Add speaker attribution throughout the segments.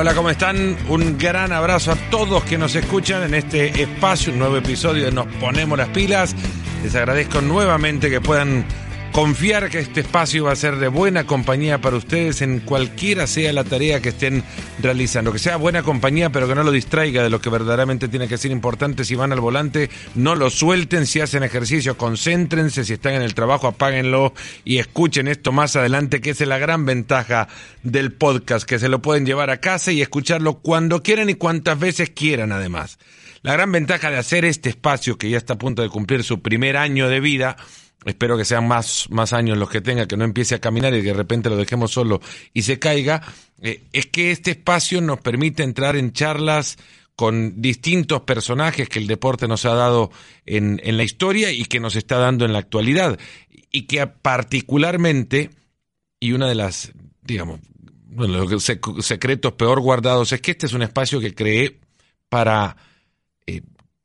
Speaker 1: Hola, ¿cómo están? Un gran abrazo a todos que nos escuchan en este espacio, un nuevo episodio de Nos Ponemos las Pilas. Les agradezco nuevamente que puedan confiar que este espacio va a ser de buena compañía para ustedes en cualquiera sea la tarea que estén realizando. Que sea buena compañía, pero que no lo distraiga de lo que verdaderamente tiene que ser importante. Si van al volante, no lo suelten. Si hacen ejercicio, concéntrense. Si están en el trabajo, apáguenlo y escuchen esto más adelante, que es la gran ventaja del podcast, que se lo pueden llevar a casa y escucharlo cuando quieran y cuantas veces quieran, además. La gran ventaja de hacer este espacio, que ya está a punto de cumplir su primer año de vida, espero que sean más, más años los que tenga, que no empiece a caminar y de repente lo dejemos solo y se caiga, eh, es que este espacio nos permite entrar en charlas con distintos personajes que el deporte nos ha dado en, en la historia y que nos está dando en la actualidad. Y que particularmente, y una de las, digamos, bueno, los secretos peor guardados es que este es un espacio que creé para eh,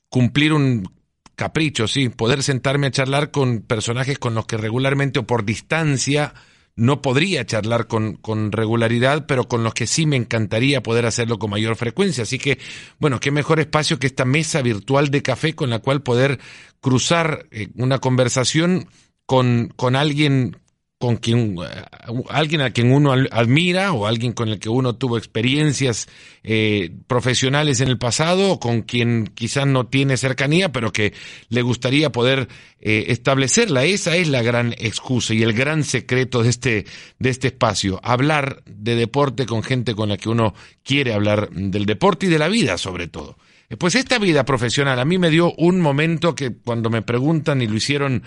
Speaker 1: cumplir un capricho, sí, poder sentarme a charlar con personajes con los que regularmente o por distancia no podría charlar con, con, regularidad, pero con los que sí me encantaría poder hacerlo con mayor frecuencia. Así que, bueno, qué mejor espacio que esta mesa virtual de café con la cual poder cruzar eh, una conversación con, con alguien con quien eh, alguien a quien uno admira o alguien con el que uno tuvo experiencias eh, profesionales en el pasado o con quien quizás no tiene cercanía pero que le gustaría poder eh, establecerla. Esa es la gran excusa y el gran secreto de este de este espacio. Hablar de deporte con gente con la que uno quiere hablar del deporte y de la vida sobre todo. Pues esta vida profesional a mí me dio un momento que cuando me preguntan y lo hicieron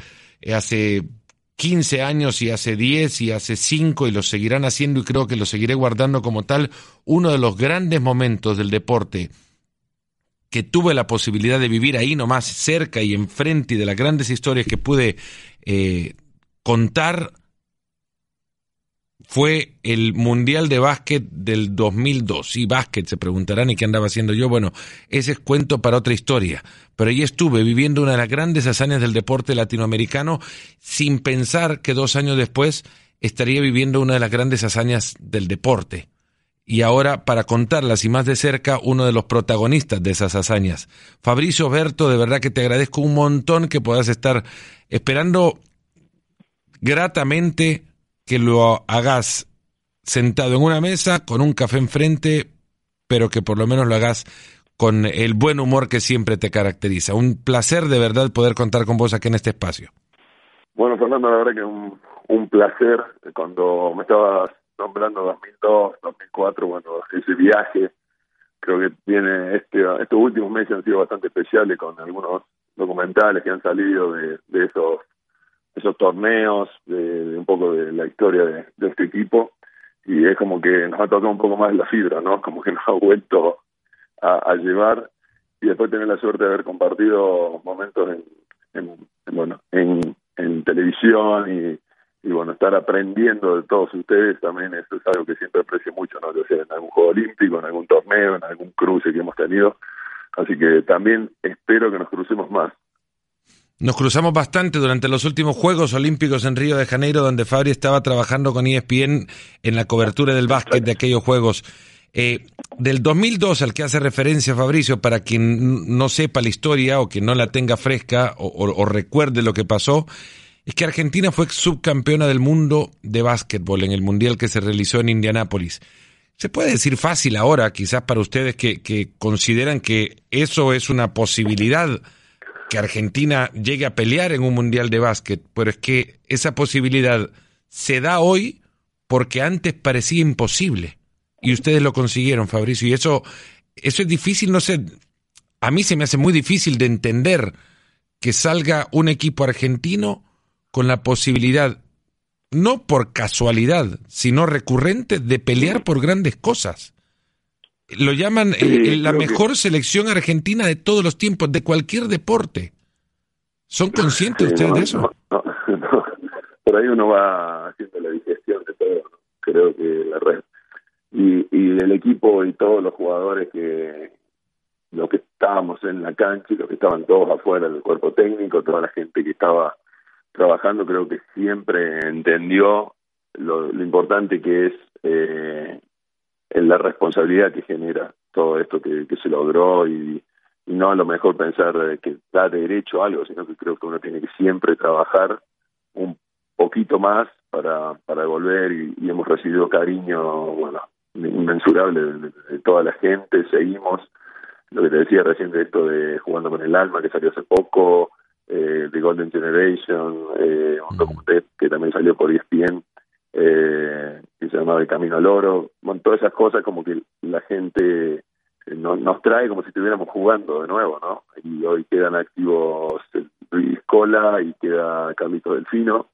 Speaker 1: hace 15 años y hace 10 y hace 5 y lo seguirán haciendo y creo que lo seguiré guardando como tal, uno de los grandes momentos del deporte que tuve la posibilidad de vivir ahí nomás cerca y enfrente y de las grandes historias que pude eh, contar fue el Mundial de Básquet del 2002. Y básquet, se preguntarán, ¿y qué andaba haciendo yo? Bueno, ese es cuento para otra historia. Pero ahí estuve viviendo una de las grandes hazañas del deporte latinoamericano sin pensar que dos años después estaría viviendo una de las grandes hazañas del deporte. Y ahora, para contarlas y más de cerca, uno de los protagonistas de esas hazañas. Fabricio Berto, de verdad que te agradezco un montón que puedas estar esperando gratamente que lo hagas sentado en una mesa con un café enfrente, pero que por lo menos lo hagas con el buen humor que siempre te caracteriza. Un placer de verdad poder contar con vos aquí en este espacio.
Speaker 2: Bueno, Fernando, la verdad que un, un placer. Cuando me estabas nombrando 2002, 2004, bueno, ese viaje, creo que tiene este, estos últimos meses han sido bastante especiales con algunos documentales que han salido de, de esos esos torneos, de, un poco de la historia de, este equipo y es como que nos ha tocado un poco más la fibra, ¿no? Como que nos ha vuelto a, llevar y después tener la suerte de haber compartido momentos en, bueno, en, en televisión y, y bueno, estar aprendiendo de todos ustedes también eso es algo que siempre aprecio mucho, ¿no? Ya sea en algún juego olímpico, en algún torneo, en algún cruce que hemos tenido. Así que también espero que nos crucemos más.
Speaker 1: Nos cruzamos bastante durante los últimos Juegos Olímpicos en Río de Janeiro, donde Fabri estaba trabajando con ESPN en la cobertura del básquet de aquellos Juegos. Eh, del 2002 al que hace referencia Fabricio, para quien no sepa la historia o que no la tenga fresca o, recuerde lo que pasó, es que Argentina fue subcampeona del mundo de básquetbol en el Mundial que se realizó en Indianápolis. Se puede decir fácil ahora, quizás para ustedes que, que consideran que eso es una posibilidad que Argentina llegue a pelear en un mundial de básquet, pero es que esa posibilidad se da hoy porque antes parecía imposible y ustedes lo consiguieron, Fabricio, y eso eso es difícil, no sé, a mí se me hace muy difícil de entender que salga un equipo argentino con la posibilidad no por casualidad, sino recurrente de pelear por grandes cosas. Lo llaman eh, la mejor selección argentina de todos los tiempos, de cualquier deporte. ¿Son conscientes ustedes de eso?
Speaker 2: Por ahí uno va haciendo la digestión de todo. Creo que la red. Y, y el equipo y todos los jugadores que los que estábamos en la cancha y los que estaban todos afuera del cuerpo técnico, toda la gente que estaba trabajando, creo que siempre entendió lo, lo importante que es eh, en la responsabilidad que genera todo esto que, que se logró y, no a lo mejor pensar que da derecho a algo, sino que creo que uno tiene que siempre trabajar un poquito más para, para volver y, hemos recibido cariño, bueno, inmensurable de, toda la gente, seguimos, lo que te decía recién de esto de Jugando con el Alma, que salió hace poco, eh, The Golden Generation, eh, un documental que también salió por ESPN, eh, que se llamaba El Camino al Oro, bueno, todas esas cosas como que la gente eh, nos trae como si estuviéramos jugando de nuevo, ¿no? Y hoy quedan activos Luis Cola y queda Carlito Delfino,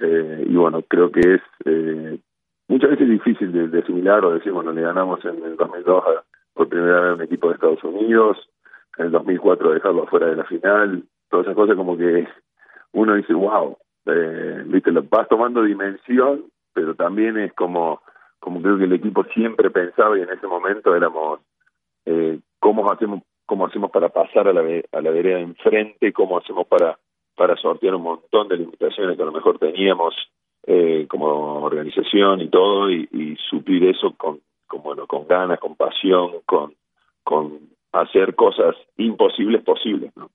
Speaker 2: eh, y bueno, creo que es eh, muchas veces difícil de, de, asimilar o decir, bueno, le ganamos en el 2002 por primera vez a un equipo de Estados Unidos, en el 2004 dejarlo fuera de la final, todas esas cosas como que uno dice, wow, eh, viste, lo vas tomando dimensión, pero también es como, como creo que el equipo siempre pensaba y en ese momento éramos, eh, ¿cómo hacemos cómo hacemos para pasar a la, a la vereda enfrente, cómo hacemos para, para sortear un montón de limitaciones que a lo mejor teníamos eh, como organización y todo, y, y suplir eso con, con, bueno, con ganas, con pasión, con, con hacer cosas imposibles posibles, ¿no?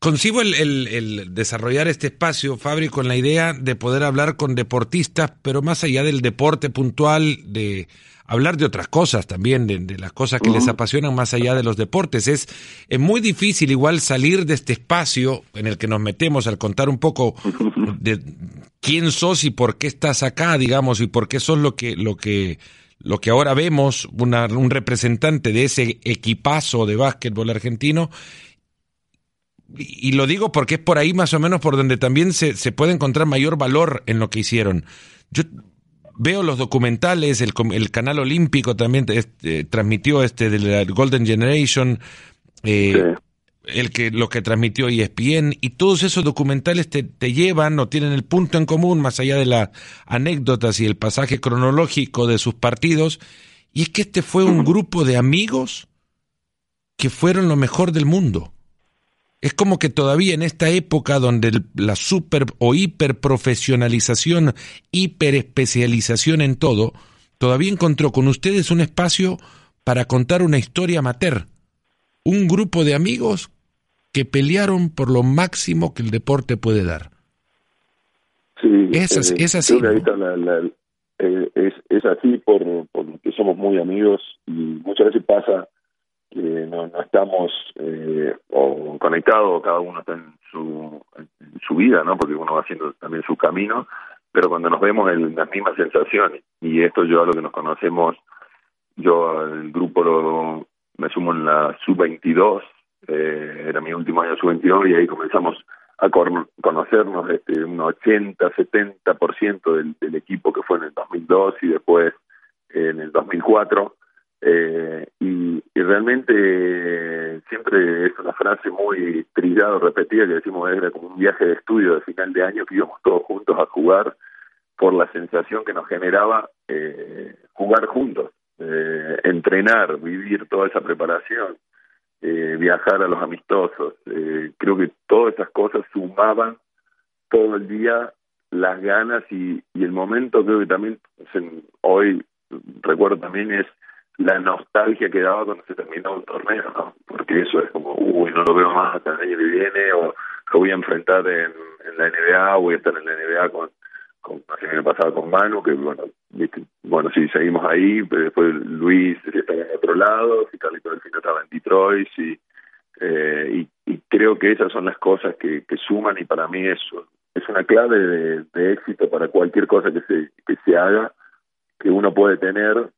Speaker 1: Concibo el, el, desarrollar este espacio, Fabri, con la idea de poder hablar con deportistas, pero más allá del deporte puntual, de hablar de otras cosas también, de, las cosas que les apasionan más allá de los deportes. Es, es muy difícil igual salir de este espacio en el que nos metemos al contar un poco de quién sos y por qué estás acá, digamos, y por qué sos lo que, lo que, lo que ahora vemos, una, un representante de ese equipazo de básquetbol argentino y lo digo porque es por ahí más o menos por donde también se, se puede encontrar mayor valor en lo que hicieron. Yo veo los documentales, el, el canal olímpico también este, transmitió este de la Golden Generation, eh, el que lo que transmitió ESPN y todos esos documentales te, te llevan o tienen el punto en común más allá de las anécdotas y el pasaje cronológico de sus partidos y es que este fue un grupo de amigos que fueron lo mejor del mundo es como que todavía en esta época donde la super o hiper profesionalización, hiper especialización en todo, todavía encontró con ustedes un espacio para contar una historia amateur. Un grupo de amigos que pelearon por lo máximo que el deporte puede dar.
Speaker 2: Sí, es, eh, es así. Eh, es, es así por, porque somos muy amigos y muchas veces pasa que no, no estamos eh, o conectados, cada uno está en su, vida, ¿no? Porque uno va haciendo también su camino, pero cuando nos vemos en las mismas sensaciones, y esto yo a lo que nos conocemos, yo el grupo lo, me sumo en la sub-22, eh, era mi último año sub-22, y ahí comenzamos a conocernos este, un 80-70% del, del equipo que fue en el 2002 y después en el 2004 eh, y, realmente siempre es una frase muy trillada, repetida, que decimos era como un viaje de estudio de final de año que íbamos todos juntos a jugar por la sensación que nos generaba eh, jugar juntos, eh, entrenar, vivir toda esa preparación, eh, viajar a los amistosos. Eh, creo que todas esas cosas sumaban todo el día las ganas y, y el momento creo que también hoy recuerdo también es la nostalgia que daba cuando se terminó un torneo. Porque eso es como, uy, no lo veo más hasta el año que viene, o lo voy a enfrentar en, en la NBA, voy a estar en la NBA con, con el año pasado con Manu, que bueno, bueno, sí, seguimos ahí, pero después Luis estaba en otro lado, y Carlito del Fino estaba en Detroit, y, eh, y, creo que esas son las cosas que, que suman, y para mí eso es una clave de, de éxito para cualquier cosa que se, que se haga, que uno puede tener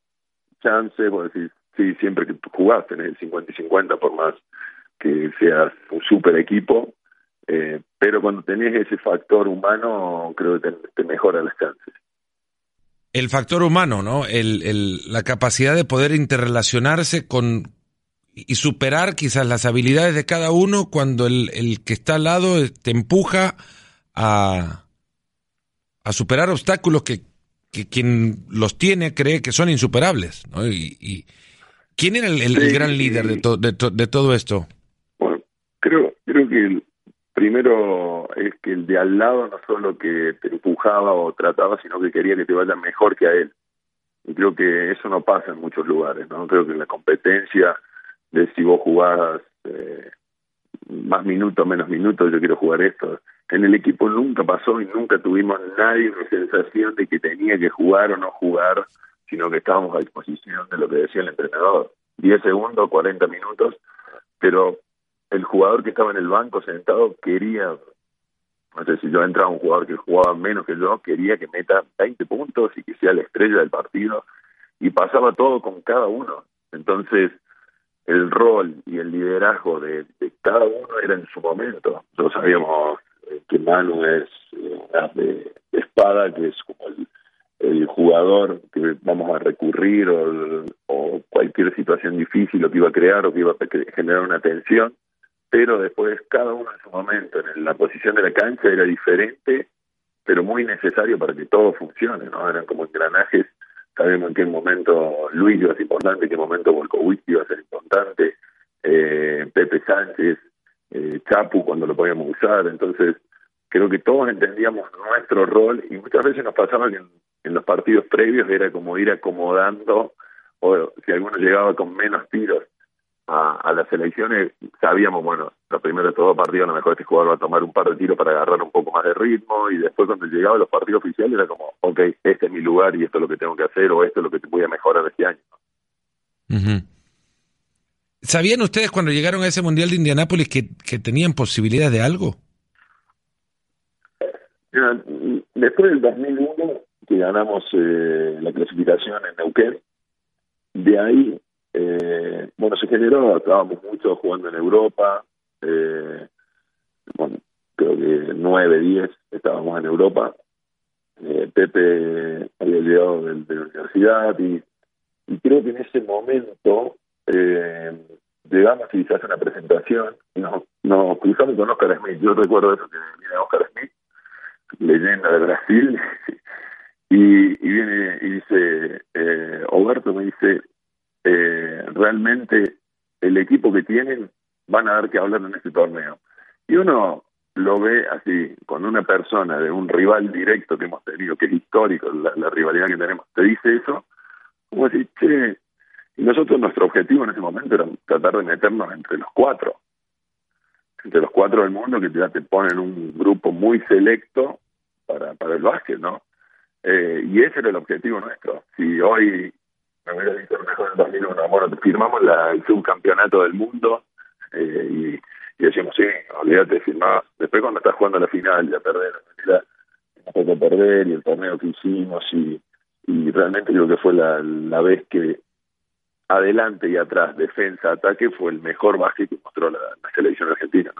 Speaker 2: chance, vos decís, sí, siempre que jugás tenés el 50 y 50 por más que seas un super equipo, eh, pero cuando tenés ese factor humano creo que te, te mejora las chances.
Speaker 1: El factor humano, ¿no? El, la capacidad de poder interrelacionarse con y superar quizás las habilidades de cada uno cuando el, el que está al lado te empuja a, a superar obstáculos que que quien los tiene cree que son insuperables. ¿no? Y, ¿Quién era el, gran líder de, de, todo esto?
Speaker 2: Bueno, creo, creo que el primero es que el de al lado no solo que te empujaba o trataba, sino que quería que te vaya mejor que a él. Y creo que eso no pasa en muchos lugares, ¿no? Creo que la competencia de si vos jugás eh, más minutos, menos minutos, yo quiero jugar esto. En el equipo nunca pasó y nunca tuvimos nadie una sensación de que tenía que jugar o no jugar, sino que estábamos a disposición de lo que decía el entrenador. 10 segundos, 40 minutos, pero el jugador que estaba en el banco sentado quería, no sé si yo entraba un jugador que jugaba menos que yo, quería que meta 20 puntos y que sea la estrella del partido, y pasaba todo con cada uno. Entonces, el rol y el liderazgo de, cada uno era en su momento. Nosotros sabíamos eh, que Manu es eh, una de, espada, que es como el, jugador que vamos a recurrir o, o, cualquier situación difícil lo que iba a crear o que iba a generar una tensión, pero después cada uno en su momento, en la posición de la cancha era diferente, pero muy necesario para que todo funcione, ¿no? Eran como engranajes sabemos en qué momento Luis iba a ser importante, en qué momento Volkowicz iba a ser importante, eh, Pepe Sánchez, cuando lo podíamos usar, entonces creo que todos entendíamos nuestro rol y muchas veces nos pasaba que en, los partidos previos era como ir acomodando o si alguno llegaba con menos tiros a, las elecciones sabíamos, bueno, lo primero de todo partido a lo mejor este jugador va a tomar un par de tiros para agarrar un poco más de ritmo y después cuando llegaba a los partidos oficiales era como, ok, este es mi lugar y esto es lo que tengo que hacer o esto es lo que voy a mejorar este año.
Speaker 1: ¿Sabían ustedes cuando llegaron a ese Mundial de Indianápolis que, tenían posibilidad de algo?
Speaker 2: después del 2001, que ganamos eh, la clasificación en Neuquén, de ahí eh, bueno, se generó, estábamos mucho jugando en Europa, eh, creo que nueve, diez estábamos en Europa. Pepe había llegado de, la universidad y, creo que en ese momento eh, llegamos y se hace una presentación nos, nos cruzamos con Oscar Smith. Yo recuerdo eso que viene Oscar Smith, leyenda de Brasil, y, y viene y dice, eh, Oberto me dice, eh, realmente el equipo que tienen van a dar que hablar en este torneo. Y uno lo ve así, con una persona de un rival directo que hemos tenido, que es histórico, la, rivalidad que tenemos, te dice eso, como decir, che, y nosotros nuestro objetivo en ese momento era tratar de meternos entre los cuatro, entre los cuatro del mundo que ya te ponen un grupo muy selecto para, para el básquet, ¿no? Eh, y ese era el objetivo nuestro. Si hoy me hubiera dicho mejor en 2001, bueno, firmamos la, el subcampeonato del mundo eh, y, y, decíamos, sí, olvídate. Después cuando estás jugando la final, ya perder, la perder y el torneo que hicimos y, y realmente creo que fue la, la vez que adelante y atrás, defensa, ataque, fue el mejor básquet que mostró la, la argentina.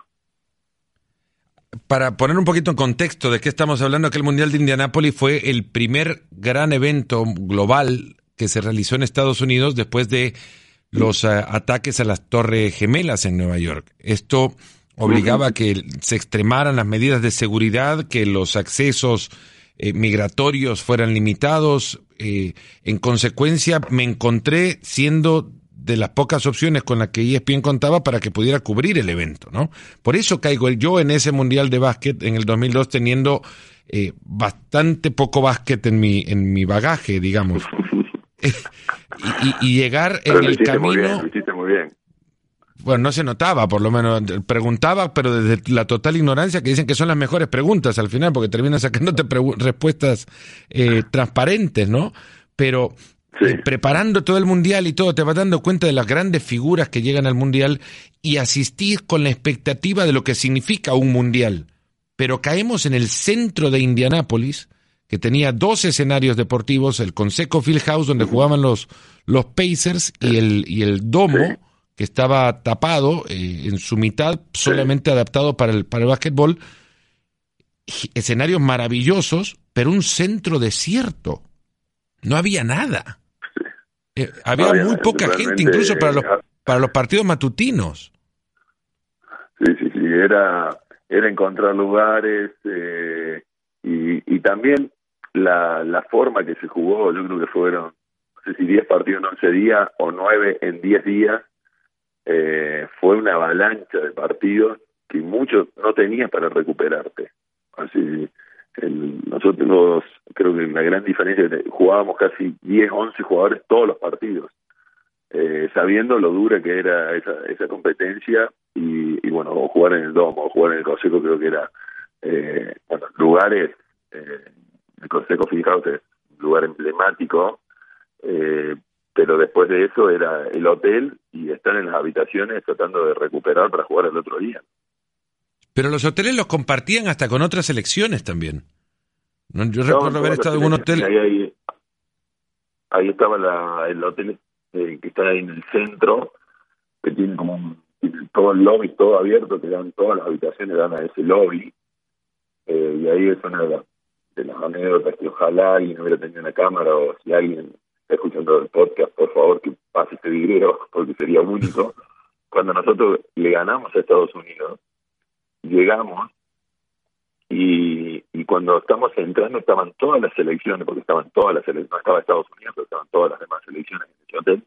Speaker 1: Para poner un poquito en contexto de qué estamos hablando, aquel Mundial de Indianápolis fue el primer gran evento global que se realizó en Estados Unidos después de los eh, ataques a las Torres Gemelas en Nueva York. Esto obligaba a que se extremaran las medidas de seguridad, que los accesos eh, migratorios fueran limitados. Eh, en consecuencia, me encontré siendo de las pocas opciones con las que ESPN contaba para que pudiera cubrir el evento, ¿no? Por eso caigo yo en ese Mundial de Básquet en el 2002 teniendo bastante poco básquet en mi, en mi bagaje, digamos. y, llegar en el camino.
Speaker 2: Muy bien,
Speaker 1: Bueno, no se notaba, por lo menos. Preguntaba, pero desde la total ignorancia, que dicen que son las mejores preguntas al final, porque terminan sacándote respuestas eh, transparentes, ¿no? Pero eh, preparando todo el mundial y todo, te vas dando cuenta de las grandes figuras que llegan al mundial y asistir con la expectativa de lo que significa un mundial. Pero caemos en el centro de Indianápolis que tenía dos escenarios deportivos, el Conseco Fieldhouse, donde jugaban los, los Pacers, y el, y el domo, que estaba tapado eh, en su mitad, solamente adaptado para el, para el básquetbol. Escenarios maravillosos, pero un centro desierto. No había nada. Eh, había muy poca gente, incluso para los, para los partidos matutinos.
Speaker 2: Sí, sí, sí, era, era encontrar lugares eh, y, y también la, la forma que se jugó, yo creo que fueron, no sé si 10 partidos en 11 días o 9 en 10 días, eh, fue una avalancha de partidos que muchos no tenías para recuperarte. Así, nosotros creo que la gran diferencia es que jugábamos casi 10, 11 jugadores todos los partidos, eh, sabiendo lo dura que era esa, esa competencia y, y, bueno, jugar en el Domo, jugar en el Consejo creo que era, eh, bueno, lugares, eh, el Consejo Fijaos es un lugar emblemático, eh, pero después de eso era el hotel y estar en las habitaciones tratando de recuperar para jugar el otro día.
Speaker 1: Pero los hoteles los compartían hasta con otras selecciones también. yo recuerdo haber estado en un hotel.
Speaker 2: Ahí, ahí, estaba la, el hotel eh, que está ahí en el centro, que tiene como todo el lobby todo abierto, que dan todas las habitaciones, dan a ese lobby. Eh, y ahí es una de las, de las anécdotas que ojalá alguien hubiera tenido una cámara o si alguien escuchando el podcast, por favor que pase este video porque sería único. Cuando nosotros le ganamos a Estados Unidos, llegamos y, cuando estamos entrando estaban todas las selecciones, porque estaban todas las selecciones, no estaba Estados Unidos, pero estaban todas las demás selecciones en ese hotel,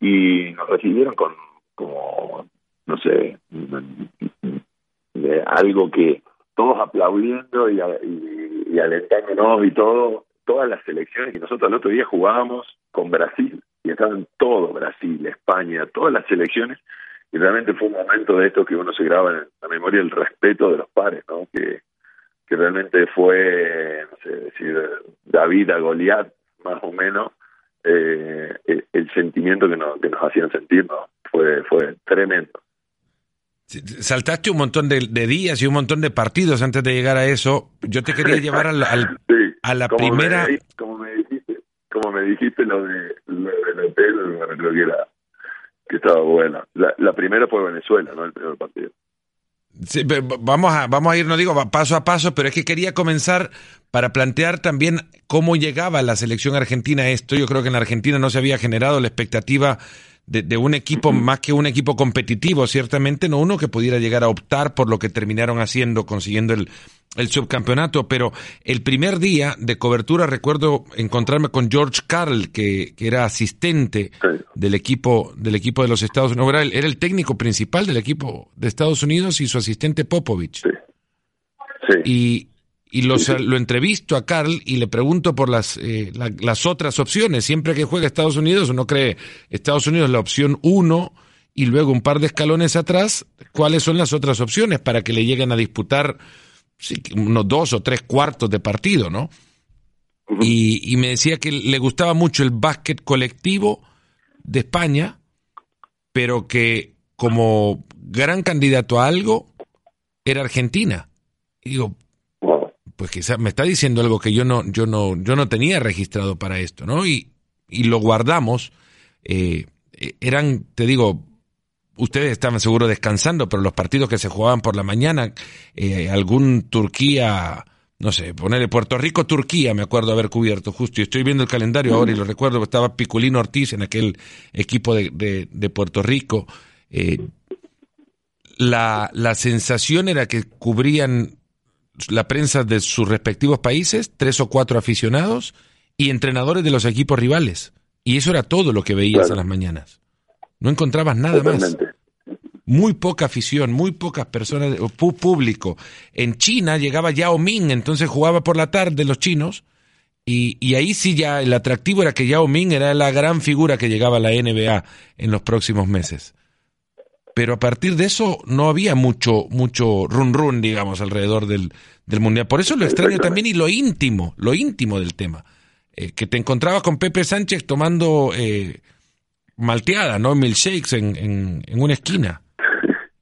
Speaker 2: y nos recibieron con como, no sé, algo que todos aplaudiendo y, y, y alentándonos y todo, todas las selecciones, y nosotros el otro día jugábamos con Brasil, y estaban todos, Brasil, España, todas las selecciones, y realmente fue un momento de esto que uno se graba en la memoria el respeto de los pares, ¿no? Que, que realmente fue, no sé, decir, David a Goliat, más o menos, eh, el, sentimiento que nos, que nos hacían sentir, ¿no? Fue, fue tremendo.
Speaker 1: Saltaste un montón de, días y un montón de partidos antes de llegar a eso. Yo te quería llevar al, a la primera...
Speaker 2: como, me dijiste, como me dijiste lo, de, lo del hotel, bueno, creo que era que estaba buena. La, primera fue Venezuela, ¿no? El primer partido.
Speaker 1: Sí, vamos a, vamos a ir, no digo paso a paso, pero es que quería comenzar para plantear también cómo llegaba la selección argentina a esto. Yo creo que en la Argentina no se había generado la expectativa de, un equipo más que un equipo competitivo, ciertamente, no uno que pudiera llegar a optar por lo que terminaron haciendo, consiguiendo el, el subcampeonato, pero el primer día de cobertura recuerdo encontrarme con George Carl, que, que era asistente del equipo del equipo de los Estados Unidos, era el, era el, técnico principal del equipo de Estados Unidos y su asistente Popovich. Y, y los, lo entrevisto a Carl y le pregunto por las, eh, las otras opciones. Siempre que juega Estados Unidos, uno cree Estados Unidos la opción uno y luego un par de escalones atrás, ¿cuáles son las otras opciones para que le lleguen a disputar unos dos o tres cuartos de partido, no? y, y me decía que le gustaba mucho el básquet colectivo de España, pero que como gran candidato a algo era Argentina. Y digo, pues quizás me está diciendo algo que yo no, yo no, yo no tenía registrado para esto, ¿no? Y, y lo guardamos. Eh, eran, te digo, ustedes estaban seguro descansando, pero los partidos que se jugaban por la mañana, eh, algún Turquía, no sé, ponerle Puerto Rico, Turquía, me acuerdo haber cubierto justo, y estoy viendo el calendario ahora y lo recuerdo, estaba Piculino Ortiz en aquel equipo de, de, Puerto Rico. Eh, la, la sensación era que cubrían la prensa de sus respectivos países, tres o cuatro aficionados y entrenadores de los equipos rivales. Y eso era todo lo que veías a las mañanas. No encontrabas nada más. Muy poca afición, muy pocas personas, público. En China llegaba Yao Ming, entonces jugaba por la tarde los chinos, y, y, ahí sí ya el atractivo era que Yao Ming era la gran figura que llegaba a la NBA en los próximos meses pero a partir de eso no había mucho, mucho run run, digamos, alrededor del, del mundial. Por eso lo extraño también y lo íntimo, lo íntimo del tema. Eh, que te encontrabas con Pepe Sánchez tomando eh, malteada, ¿no? Milkshakes en, en, en una esquina.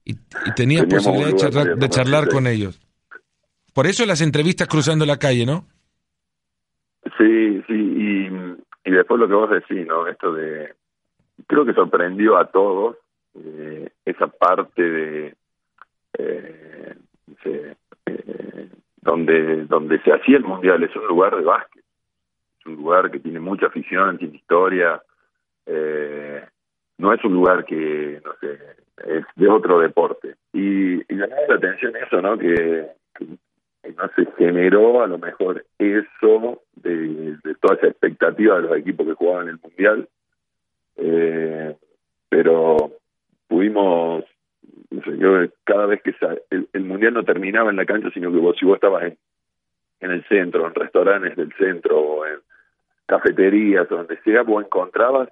Speaker 1: Y, tenías posibilidad de charlar, de charlar con ellos. Por eso las entrevistas cruzando la calle, ¿no?
Speaker 2: Sí, sí, y, y después lo que vos decís, ¿no? Esto de... Creo que sorprendió a todos eh, esa parte de eh, eh, donde donde se hacía el mundial. Es un lugar de básquet. Es un lugar que tiene mucha afición tiene historia. Eh, no es un lugar que no sé es de otro deporte. Y, y la atención eso no que, no se generó a lo mejor eso de, de, toda esa expectativa de los equipos que jugaban el mundial. Eh, pero pudimos, yo cada vez que el, mundial no terminaba en la cancha, sino que vos, si vos estabas en, en el centro, en restaurantes del centro o en cafeterías, donde sea, vos encontrabas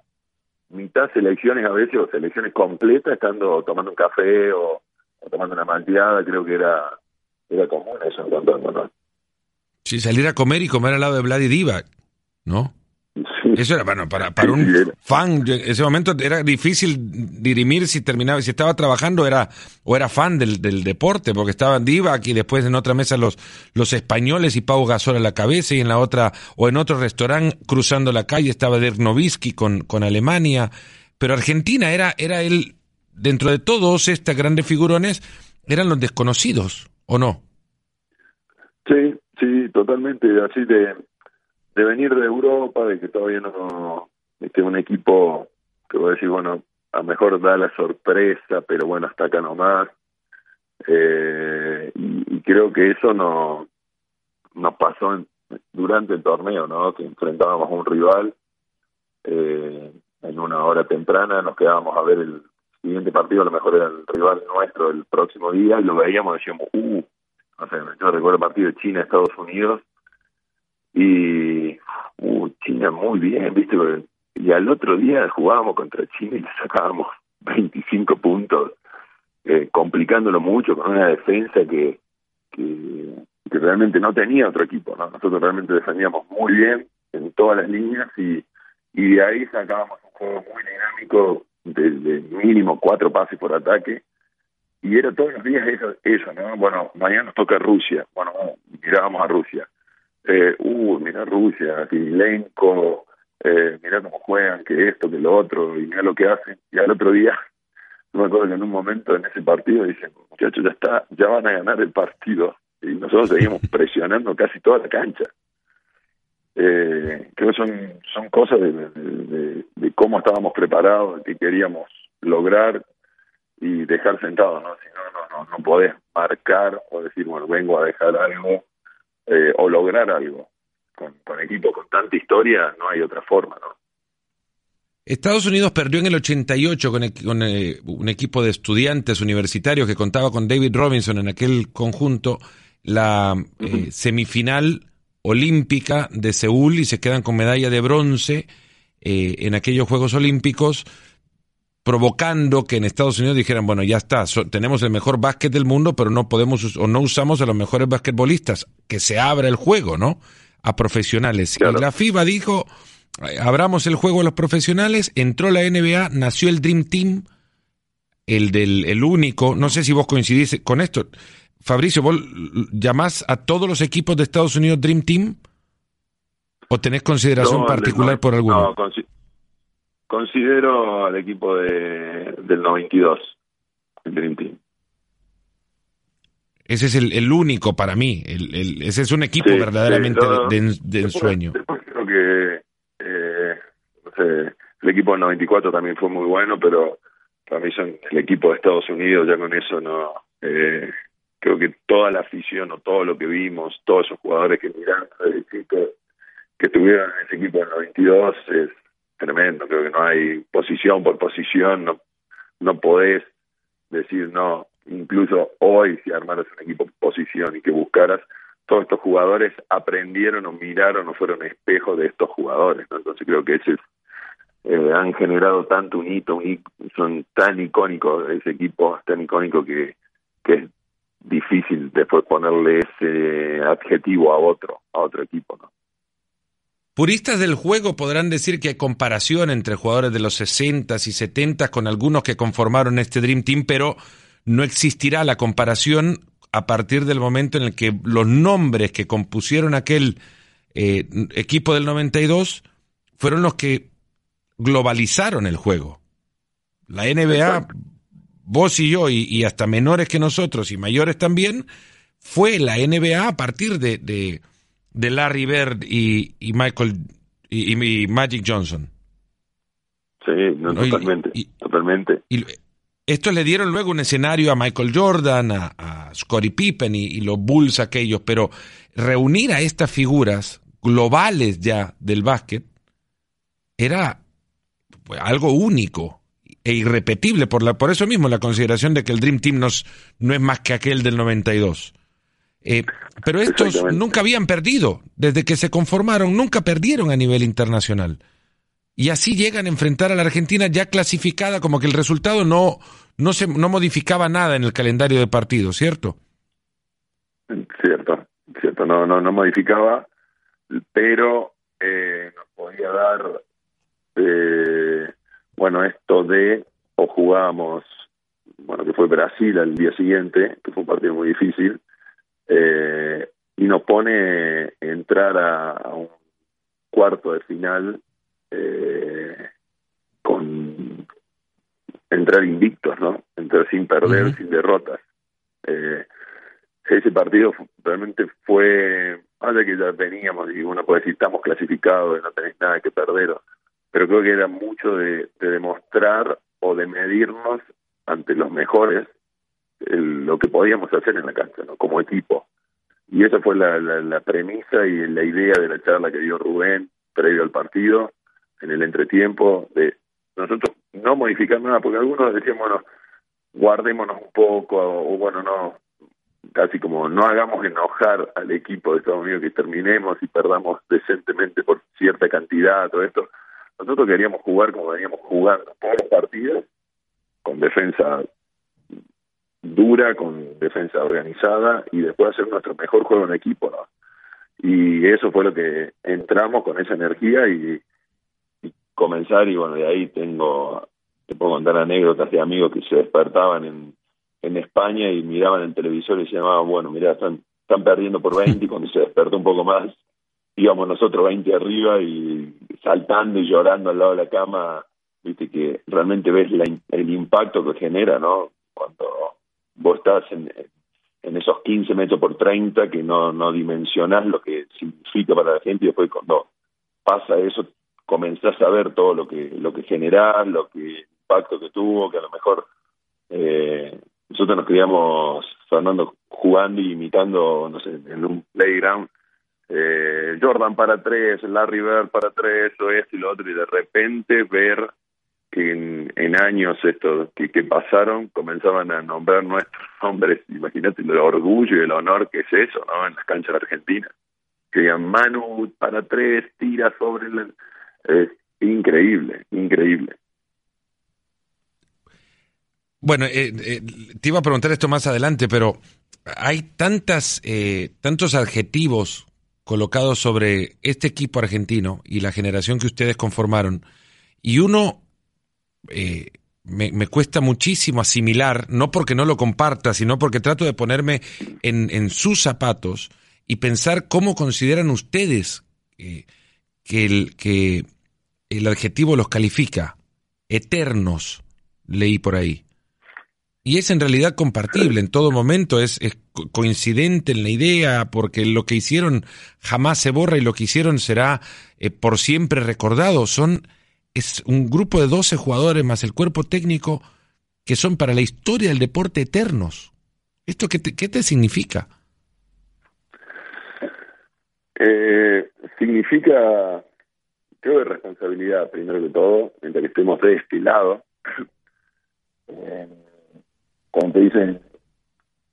Speaker 2: mitad selecciones a veces o selecciones completas estando tomando un café o, tomando una malteada, creo que era era común eso encontrando, ¿no?
Speaker 1: Sí, salir a comer y comer al lado de Vladi Divac, ¿no? Eso era, bueno, para, para un fan, en ese momento era difícil dirimir si terminaba, si estaba trabajando era, o era fan del, del deporte, porque estaban Divac y después en otra mesa los, los españoles y Pau Gasol a la cabeza y en la otra, o en otro restaurante cruzando la calle estaba Dirk Nowitzki con, con Alemania, pero Argentina era, era el, dentro de todos estas grandes figurones, eran los desconocidos, ¿o no?
Speaker 2: Sí, sí, totalmente, así de de venir de Europa, de que todavía no, este un equipo que voy a decir, bueno, a lo mejor da la sorpresa, pero bueno, hasta acá nomás. Eh, y, creo que eso no nos pasó durante el torneo, ¿no? Que enfrentábamos a un rival eh, en una hora temprana, nos quedábamos a ver el siguiente partido, a lo mejor era el rival nuestro el próximo día, y lo veíamos decíamos, uh, no sé, yo recuerdo el partido de China-Estados Unidos, y uh, China muy bien, ¿viste? Y al otro día jugábamos contra China y le sacábamos 25 puntos, eh, complicándolo mucho con una defensa que, que, realmente no tenía otro equipo, ¿no? Nosotros realmente defendíamos muy bien en todas las líneas y, y de ahí sacábamos un juego muy dinámico de, de mínimo cuatro pases por ataque y era todos los días eso, eso, ¿no? Bueno, mañana nos toca Rusia, bueno, mirábamos a Rusia eh, uh, mira Rusia, Kirilenko, eh, mira cómo juegan, que esto, que lo otro, y mira lo que hacen. Y al otro día, no me acuerdo que en un momento en ese partido dicen, muchachos, ya está, ya van a ganar el partido. Y nosotros seguimos presionando casi toda la cancha. Eh, creo que son, son cosas de, de, cómo estábamos preparados, de qué queríamos lograr y dejar sentado, ¿no? Si no, no, no, no podés marcar o decir, bueno, vengo a dejar algo eh, o lograr algo. Con, con equipos con tanta historia no hay otra forma, ¿no?
Speaker 1: Estados Unidos perdió en el 88 con, con eh, un equipo de estudiantes universitarios que contaba con David Robinson en aquel conjunto la eh, semifinal olímpica de Seúl y se quedan con medalla de bronce en aquellos Juegos Olímpicos provocando que en Estados Unidos dijeran, bueno, ya está, tenemos el mejor básquet del mundo, pero no podemos o no usamos a los mejores basquetbolistas, que se abra el juego, ¿no? A profesionales. Y la FIBA dijo, abramos el juego a los profesionales, entró la NBA, nació el Dream Team, el del el único, no sé si vos coincidís con esto. Fabricio, ¿vos llamás a todos los equipos de Estados Unidos Dream Team? ¿O tenés consideración particular por alguno?
Speaker 2: No, Considero al equipo de, del 92, el Dream Team.
Speaker 1: Ese es el, el único para mí. El, ese es un equipo verdaderamente de, ensueño.
Speaker 2: creo que eh, el equipo del 94 también fue muy bueno, pero para mí son el equipo de Estados Unidos, ya con eso no. Eh, creo que toda la afición o todo lo que vimos, todos esos jugadores que miran, que, que tuvieron en ese equipo del 92 es tremendo. Creo que no hay posición por posición, no, no podés decir no. Incluso hoy, si armaras un equipo posición y que buscaras, todos estos jugadores aprendieron o miraron o fueron espejo de estos jugadores. Entonces creo que ese eh, han generado tanto un hito, son tan icónicos, ese equipo es tan icónico que, que es difícil después ponerle ese adjetivo a otro, a otro equipo, ¿no?
Speaker 1: Puristas del juego podrán decir que hay comparación entre jugadores de los 60s y 70s con algunos que conformaron este Dream Team, pero no existirá la comparación a partir del momento en el que los nombres que compusieron aquel eh, equipo del 92 fueron los que globalizaron el juego. La NBA, vos y yo, y, hasta menores que nosotros y mayores también, fue la NBA a partir de de Larry Bird y, Michael y, Magic Johnson.
Speaker 2: Sí, totalmente, totalmente.
Speaker 1: Y estos le dieron luego un escenario a Michael Jordan, a, a Scottie Pippen y, los Bulls aquellos, pero reunir a estas figuras globales ya del básquet era pues, algo único e irrepetible, por, la, por eso mismo la consideración de que el Dream Team no es más que aquel del 92. Eh, pero estos nunca habían perdido, desde que se conformaron, nunca perdieron a nivel internacional. Y así llegan a enfrentar a la Argentina ya clasificada, como que el resultado no, no, se, no modificaba nada en el calendario de partidos, ¿cierto?
Speaker 2: Cierto, cierto, no, no, no modificaba, pero eh, nos podía dar, eh, bueno, esto de, o jugábamos, bueno, que fue Brasil al día siguiente, que fue un partido muy difícil, eh, y nos pone entrar a, un cuarto de final eh, con entrar invictos, ¿no? Entrar sin perder, sin derrotas. Eh, ese partido realmente fue, de que ya veníamos y uno puede decir estamos clasificados, no tenés nada que perder, pero creo que era mucho de, demostrar o de medirnos ante los mejores lo que podíamos hacer en la cancha, ¿no? Como equipo. Y esa fue la, la, premisa y la idea de la charla que dio Rubén previo al partido, en el entretiempo, de nosotros no modificar nada, porque algunos decían, bueno, guardémonos un poco, o bueno, no, casi como no hagamos enojar al equipo de Estados Unidos que terminemos y perdamos decentemente por cierta cantidad, todo esto. Nosotros queríamos jugar como veníamos jugando todos los partidos, con defensa dura, con defensa organizada y después hacer nuestro mejor juego en equipo, ¿no? Y eso fue lo que entramos con esa energía y, y comenzar y bueno, de ahí tengo, te puedo contar anécdotas de amigos que se despertaban en en España y miraban el televisor y se llamaban, bueno, mira, están, están perdiendo por 20 y cuando se despertó un poco más íbamos nosotros 20 arriba y saltando y llorando al lado de la cama, viste que realmente ves el impacto que genera, ¿no? Cuando vos estás en, en esos 15 metros por 30 que no, no dimensionás lo que significa para la gente y después cuando pasa eso comenzás a ver todo lo que lo que generás, lo que impacto que tuvo, que a lo mejor eh, nosotros nos criamos, Fernando, jugando y imitando, no sé, en un playground, eh, Jordan para tres, Larry Bird para tres, o esto y lo otro, y de repente ver que en, años estos que, pasaron comenzaban a nombrar nuestros nombres, imagínate el orgullo y el honor que es eso, ¿no? En las canchas argentinas. Que digan Manu para tres, tira sobre el... Es increíble, increíble.
Speaker 1: Bueno, eh, eh, te iba a preguntar esto más adelante, pero hay tantas, eh, tantos adjetivos colocados sobre este equipo argentino y la generación que ustedes conformaron, y uno me, cuesta muchísimo asimilar, no porque no lo comparta, sino porque trato de ponerme en, sus zapatos y pensar cómo consideran ustedes que, el, que el adjetivo los califica. Eternos, leí por ahí y es en realidad compartible en todo momento, es, coincidente en la idea, porque lo que hicieron jamás se borra y lo que hicieron será eh, por siempre recordado. Son, es un grupo de 12 jugadores más el cuerpo técnico que son para la historia del deporte eternos. ¿Esto qué te, qué te significa?
Speaker 2: Eh, significa, creo, de responsabilidad, primero que todo, mientras estemos de este lado. Eh, te dicen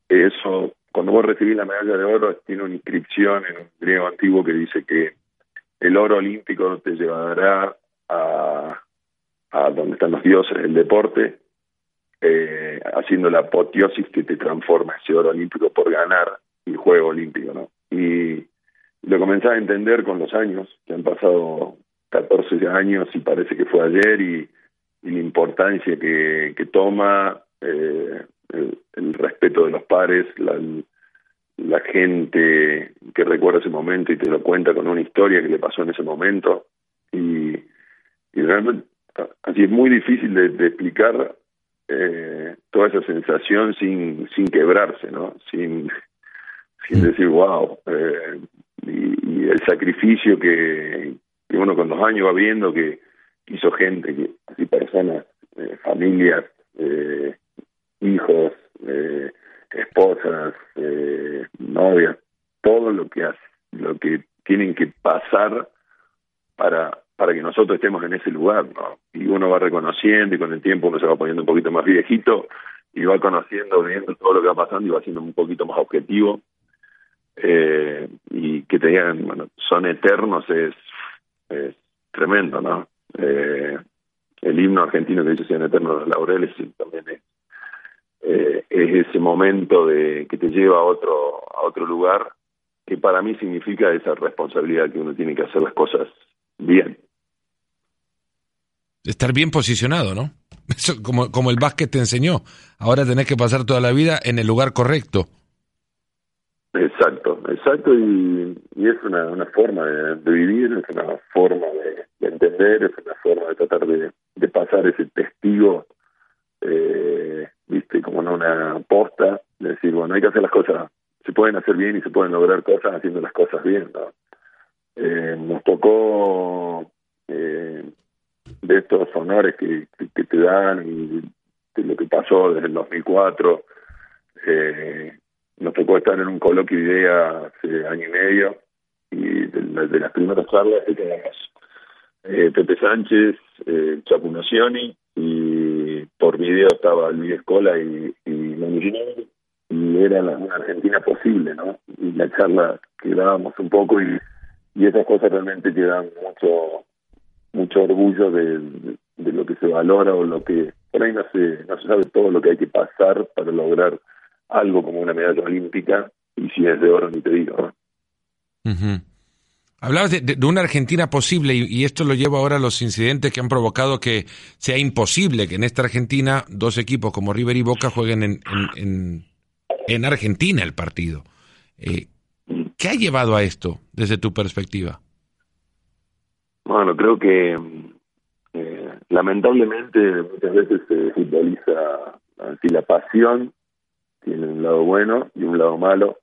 Speaker 2: eso, cuando vos recibís la medalla de oro, tiene una inscripción en un griego antiguo que dice que el oro olímpico te llevará a, a donde están los dioses del deporte, eh, haciendo la apoteosis que te transforma ese oro olímpico por ganar el juego olímpico, ¿no? Y lo comencé a entender con los años, que han pasado 14 años y parece que fue ayer, y, la importancia que, toma eh, el, respeto de los pares, la, la gente que recuerda ese momento y te lo cuenta con una historia que le pasó en ese momento. Y, y realmente así es muy difícil de, explicar eh, toda esa sensación sin, sin quebrarse, ¿no? Sin, sin mm. decir, wow. Eh, y, el sacrificio que, que, uno con los años va viendo que hizo gente, que, así personas, eh, familias, eh, hijos, eh, esposas, eh, novias, todo lo que hace, lo que tienen que pasar para para que nosotros estemos en ese lugar, ¿no? Y uno va reconociendo y con el tiempo uno se va poniendo un poquito más viejito y va conociendo, viendo todo lo que va pasando y va siendo un poquito más objetivo. eh, y que tenían, bueno, son eternos es, es tremendo, ¿no? Eh, el himno argentino que dice sean eternos los laureles también es, eh, es ese momento de que te lleva a otro a otro lugar que para mí significa esa responsabilidad que uno tiene que hacer las cosas bien.
Speaker 1: Estar bien posicionado, ¿no? Como, como el básquet te enseñó. Ahora tenés que pasar toda la vida en el lugar correcto.
Speaker 2: Exacto, exacto, y, y es una, forma de, vivir, es una forma de, entender, es una forma de tratar de, de pasar ese testigo, eh, viste, como en una posta, de decir, bueno, hay que hacer las cosas, se pueden hacer bien y se pueden lograr cosas haciendo las cosas bien, ¿no? Eh, nos tocó eh, de estos honores que, te dan y de lo que pasó desde el 2004, eh, nos tocó estar en un coloquio de idea hace año y medio y de, las primeras charlas que tenemos eh, Pepe Sánchez, eh, Chapu y por video estaba Luis Escola y, y y era una Argentina posible, ¿no? Y la charla que dábamos un poco y, y esas cosas realmente te dan mucho mucho orgullo de, de, lo que se valora o lo que por ahí no se, no se sabe todo lo que hay que pasar para lograr algo como una medalla olímpica y si es de oro ni te digo.
Speaker 1: Hablabas de, una Argentina posible y, esto lo lleva ahora a los incidentes que han provocado que sea imposible que en esta Argentina dos equipos como River y Boca jueguen en, en, en, Argentina el partido. Eh, ¿Qué ha llevado a esto desde tu perspectiva?
Speaker 2: Bueno, creo que eh, lamentablemente muchas veces se futboliza así la pasión tiene un lado bueno y un lado malo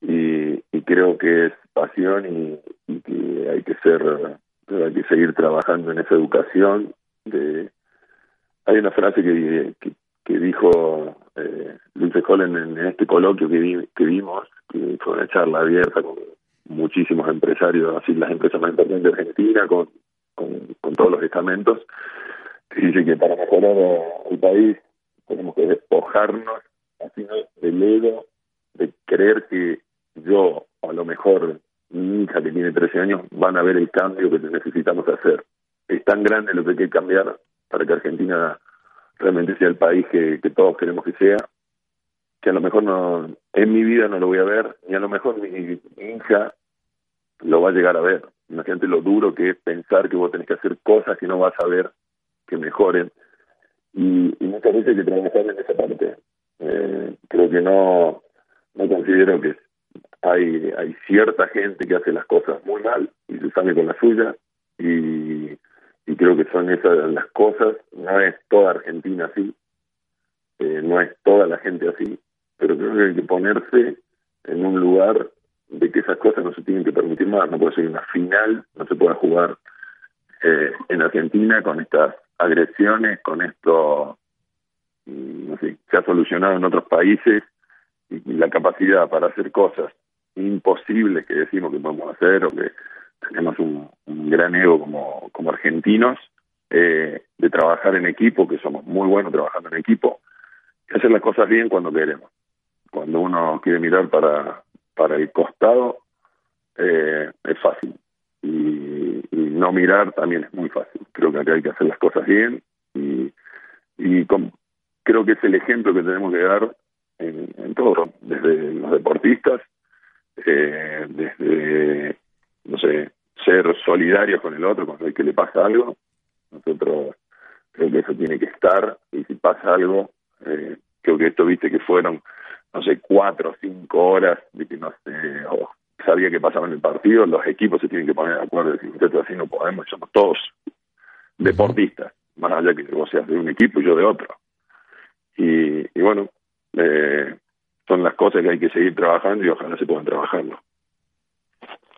Speaker 2: y, creo que es pasión y, que hay que ser hay que seguir trabajando en esa educación de hay una frase que, que, dijo eh, Luis Collen en, este coloquio que, que vimos que fue una charla abierta con muchísimos empresarios así las empresas más importantes de Argentina con, con, todos los estamentos que dice que para mejorar el país tenemos que despojarnos así del ego, de creer que yo, a lo mejor mi hija que tiene 13 años, van a ver el cambio que necesitamos hacer. Es tan grande lo que hay que cambiar para que Argentina realmente sea el país que, todos queremos que sea, que a lo mejor no en mi vida no lo voy a ver, ni a lo mejor mi, hija lo va a llegar a ver. Imagínate lo duro que es pensar que vos tenés que hacer cosas que no vas a ver que mejoren. Y, y muchas veces hay que trabajar en esa parte. Eh, creo que no, no considero que hay, hay cierta gente que hace las cosas muy mal y se sale con la suya y, y creo que son esas las cosas, no es toda Argentina así, eh, no es toda la gente así, pero creo que hay que ponerse en un lugar de que esas cosas no se tienen que permitir más, no puede ser una final, no se puede jugar eh, en Argentina con estas agresiones, con esto no sé, se ha solucionado en otros países y, la capacidad para hacer cosas imposibles que decimos que podemos hacer o que tenemos un, gran ego como, como argentinos, eh, de trabajar en equipo, que somos muy buenos trabajando en equipo, y hacer las cosas bien cuando queremos. Cuando uno quiere mirar para, para el costado, eh, es fácil. Y, no mirar también es muy fácil. Creo que acá hay que hacer las cosas bien y, y con, creo que es el ejemplo que tenemos que dar en, todo, desde los deportistas, eh, desde, no sé, ser solidarios con el otro cuando hay que le pasa algo. Nosotros creo que eso tiene que estar y si pasa algo, eh, creo que esto viste que fueron, no sé, cuatro o cinco horas de que no sé, sabía que pasaba en el partido, los equipos se tienen que poner de acuerdo, decir, nosotros así no podemos, somos todos deportistas, más allá que vos seas de un equipo y yo de otro y, bueno, eh, son las cosas que hay que seguir trabajando y ojalá se puedan trabajarlo.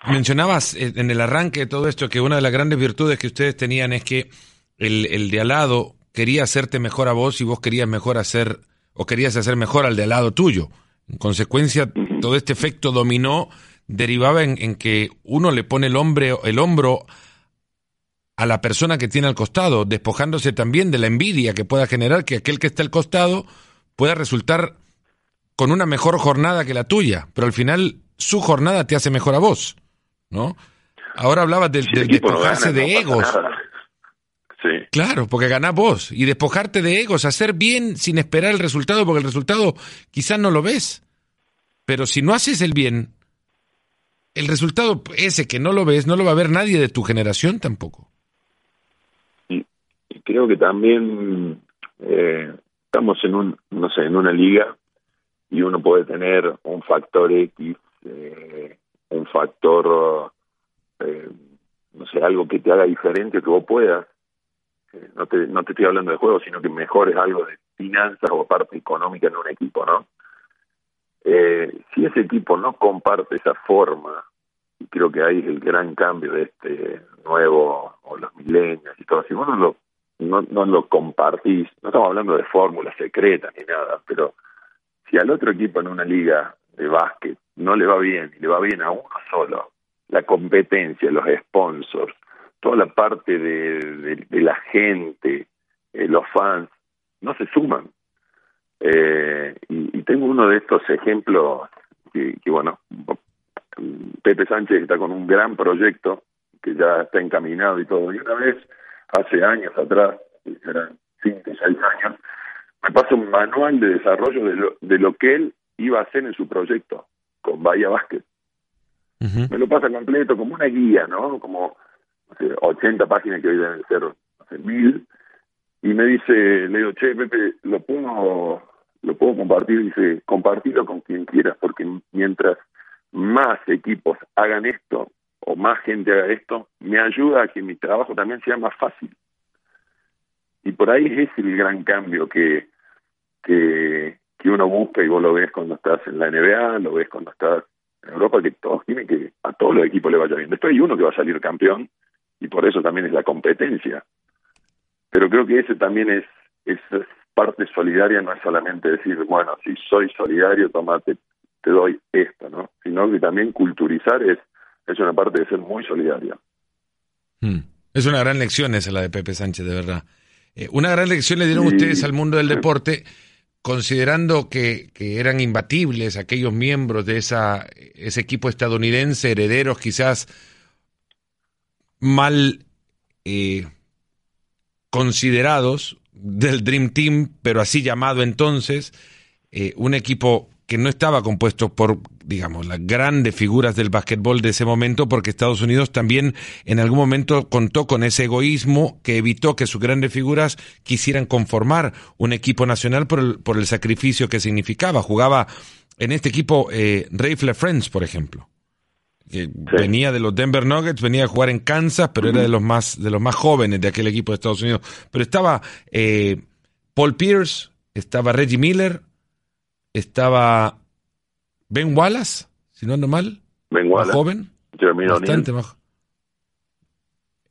Speaker 1: Mencionabas eh, en el arranque de todo esto que una de las grandes virtudes que ustedes tenían es que el, el de al lado quería hacerte mejor a vos y vos querías mejor hacer o querías hacer mejor al de al lado tuyo. En consecuencia, todo este efecto dominó derivaba en, en, que uno le pone el, hombre, el hombro a la persona que tiene al costado, despojándose también de la envidia que pueda generar que aquel que está al costado pueda resultar con una mejor jornada que la tuya, pero al final su jornada te hace mejor a vos, ¿no? Ahora hablabas del, despojarse de egos.
Speaker 2: Sí.
Speaker 1: Claro, porque ganás vos. Y despojarte de egos, hacer bien sin esperar el resultado, porque el resultado quizás no lo ves. Pero si no haces el bien, el resultado ese que no lo ves, no lo va a ver nadie de tu generación tampoco.
Speaker 2: Y, creo que también eh, estamos en un, no sé, en una liga y uno puede tener un factor X, eh, un factor, eh, no sé, algo que te haga diferente, que vos puedas. Eh, no, te, no te estoy hablando de juego, sino que mejores algo de finanzas o parte económica en un equipo, ¿no? si ese equipo no comparte esa forma, y creo que ahí es el gran cambio de este nuevo, o los milenios y todo, si vos no lo, no, no lo compartís, no estamos hablando de fórmulas secretas ni nada, pero si al otro equipo en una liga de básquet no le va bien y le va bien a uno solo, la competencia, los sponsors, toda la parte de, la gente, eh, los fans, no se suman. Eh, y, tengo uno de estos ejemplos que, bueno, Pepe Sánchez está con un gran proyecto que ya está encaminado y todo. Y una vez, hace años atrás, eran cinco, seis años, me pasa un manual de desarrollo de lo, de lo que él iba a hacer en su proyecto con Bahía Vázquez. Me lo pasa completo, como una guía, ¿no? Como 80 páginas que hoy deben ser mil. Y me dice, le digo, che, lo puedo, lo puedo compartir. Dice, compartirlo con quien quieras, porque mientras más equipos hagan esto, o más gente haga esto, me ayuda a que mi trabajo también sea más fácil. Y por ahí es el gran cambio que, que, que uno busca y vos lo ves cuando estás en la NBA, lo ves cuando estás en Europa, que todos tienen que a todos los equipos le vaya bien. Después hay uno que va a salir campeón y por eso también es la competencia. Pero creo que ese también es, esa parte solidaria, no es solamente decir, bueno, si soy solidario, tomate, te doy esto, ¿no? Sino que también culturizar es, es una parte de ser muy solidaria.
Speaker 1: Hmm. Es una gran lección esa la de Pepe Sánchez, de verdad. Eh, una gran lección le dieron ustedes al mundo del deporte considerando que, eran imbatibles aquellos miembros de esa, ese equipo estadounidense, herederos quizás mal eh, considerados del Dream Team, pero así llamado entonces, eh, un equipo que no estaba compuesto por, digamos, las grandes figuras del básquetbol de ese momento, porque Estados Unidos también en algún momento contó con ese egoísmo que evitó que sus grandes figuras quisieran conformar un equipo nacional por el, por el sacrificio que significaba. Jugaba en este equipo eh, Friends, por ejemplo. Que venía de los Denver Nuggets, venía a jugar en Kansas, pero era de los más de los más jóvenes de aquel equipo de Estados Unidos. Pero estaba eh, Paul Pierce, estaba Reggie Miller, estaba Ben Wallace, si no ando mal.
Speaker 2: Ben Wallace.
Speaker 1: joven. bastante más.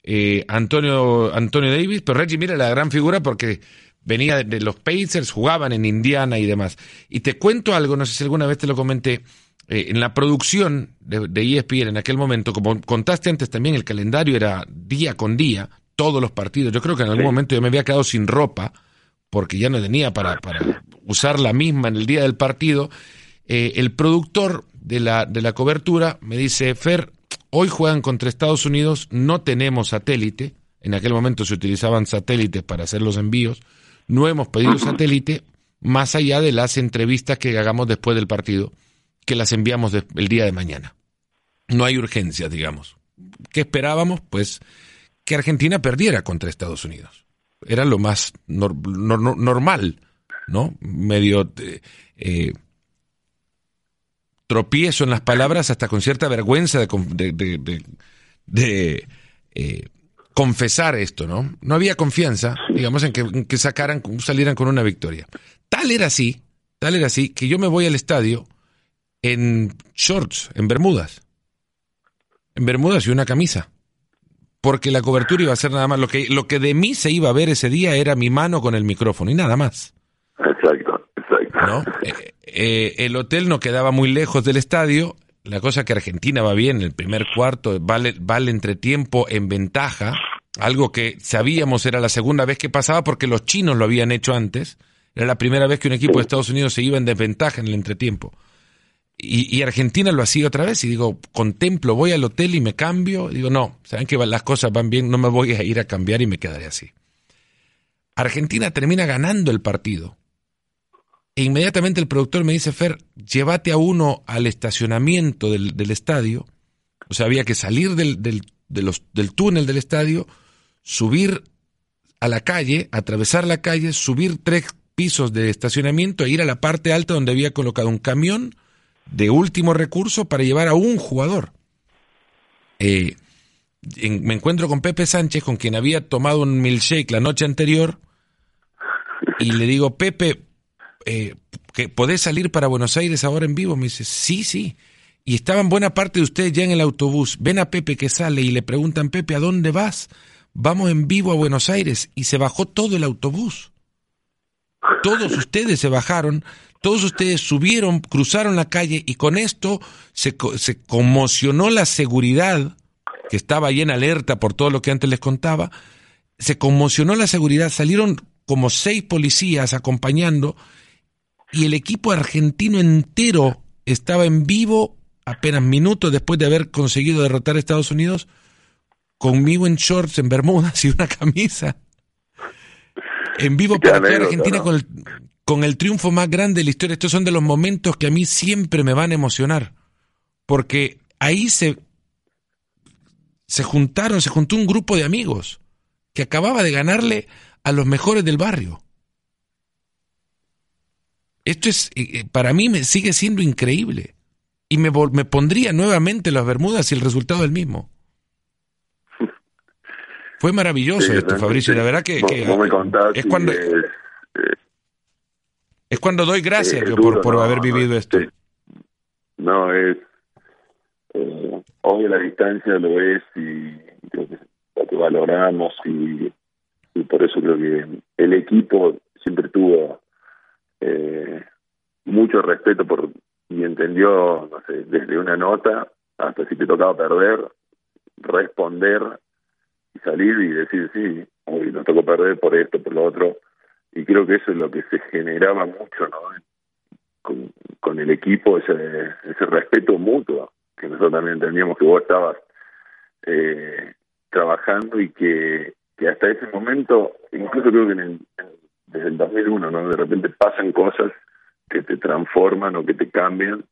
Speaker 1: Eh, Antonio, Antonio Davis, pero Reggie Miller la gran figura porque venía de, los Pacers, jugaban en Indiana y demás. Y te cuento algo, no sé si alguna vez te lo comenté, eh, en la producción de, de, ESPN en aquel momento, como contaste antes también, el calendario era día con día, todos los partidos. Yo creo que en algún momento yo me había quedado sin ropa porque ya no tenía para, para usar la misma en el día del partido, eh, el productor de la, de la cobertura me dice, Fer, hoy juegan contra Estados Unidos, no tenemos satélite, en aquel momento se utilizaban satélites para hacer los envíos, no hemos pedido satélite, más allá de las entrevistas que hagamos después del partido, que las enviamos el día de mañana. No hay urgencia, digamos. ¿Qué esperábamos? Pues que Argentina perdiera contra Estados Unidos era lo más normal, ¿no? Medio eh, eh, tropiezo en las palabras hasta con cierta vergüenza de, de, eh, confesar esto, ¿no? No había confianza, digamos, en que, que, sacaran, salieran con una victoria. Tal era así, tal era así, que yo me voy al estadio en shorts, en bermudas. En bermudas y una camisa porque la cobertura iba a ser nada más. Lo que, lo que de mí se iba a ver ese día era mi mano con el micrófono y nada más.
Speaker 2: Exacto, exacto.
Speaker 1: Eh, eh, el hotel no quedaba muy lejos del estadio. La cosa que Argentina va bien, el primer cuarto vale, vale entretiempo en ventaja, algo que sabíamos era la segunda vez que pasaba porque los chinos lo habían hecho antes. Era la primera vez que un equipo de Estados Unidos se iba en desventaja en el entretiempo. Y, Argentina lo hacía otra vez y digo, contemplo, voy al hotel y me cambio. Digo, no, saben que las cosas van bien, no me voy a ir a cambiar y me quedaré así. Argentina termina ganando el partido. E inmediatamente el productor me dice, Fer, llévate a uno al estacionamiento del, del estadio. O sea, había que salir del, del, del túnel del estadio, subir a la calle, atravesar la calle, subir tres pisos de estacionamiento e ir a la parte alta donde había colocado un camión de último recurso para llevar a un jugador. Eh, me encuentro con Pepe Sánchez, con quien había tomado un milkshake la noche anterior, y le digo, Pepe, eh, ¿que ¿podés salir para Buenos Aires ahora en vivo? Me dice, sí, sí. Y estaban buena parte de ustedes ya en el autobús. Ven a Pepe que sale y le preguntan, Pepe, ¿a dónde vas? Vamos en vivo a Buenos Aires. Y se bajó todo el autobús. Todos ustedes se bajaron, todos ustedes subieron, cruzaron la calle y con esto se, se conmocionó la seguridad, que estaba ahí en alerta por todo lo que antes les contaba, se conmocionó la seguridad, salieron como seis policías acompañando y el equipo argentino entero estaba en vivo apenas minutos después de haber conseguido derrotar a Estados Unidos, conmigo en shorts, en bermudas y una camisa en vivo para toda Argentina con, el, con el triunfo más grande de la historia. Estos son de los momentos que a mí siempre me van a emocionar, porque ahí se, se juntaron, se juntó un grupo de amigos que acababa de ganarle a los mejores del barrio. Esto es, eh, eh, para mí me sigue siendo increíble. Y me, me pondría nuevamente las Bermudas y el resultado es el mismo. Fue maravilloso esto, Fabricio. La verdad que, es cuando es cuando doy gracias por, por haber vivido esto.
Speaker 2: No, es eh, hoy a la distancia lo es y creo que lo que valoramos y, por eso creo que el equipo siempre tuvo eh, mucho respeto por y entendió, no sé, desde una nota hasta si te tocaba perder, responder y salir y decir, sí, hoy nos tocó perder por esto, por lo otro. Y creo que eso es lo que se generaba mucho, ¿no? Con, el equipo, ese, ese respeto mutuo, que nosotros también entendíamos que vos estabas eh, trabajando y que, que hasta ese momento, incluso creo que en desde el 2001, ¿no? De repente pasan cosas que te transforman o que te cambian.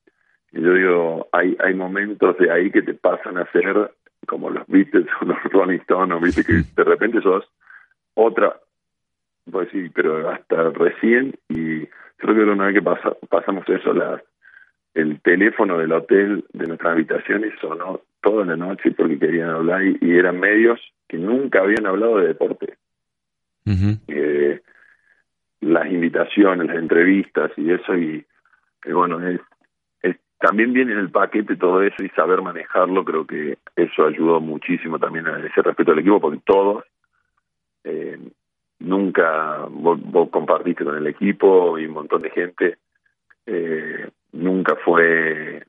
Speaker 2: Y yo digo, hay, hay momentos de ahí que te pasan a ser como los Beatles o los Rolling Stones, ¿viste? que de repente sos otra, pues sí, pero hasta recién, y creo que una vez que pasa, pasamos eso, la, el teléfono del hotel de nuestra habitación y sonó toda la noche porque querían hablar y, eran medios que nunca habían hablado de deporte. eh, las invitaciones, las entrevistas y eso, y, y bueno, es, también viene en el paquete todo eso y saber manejarlo, creo que eso ayudó muchísimo también a ese respeto al equipo, porque todos, eh, nunca, vos, compartiste con el equipo y un montón de gente, eh, nunca fue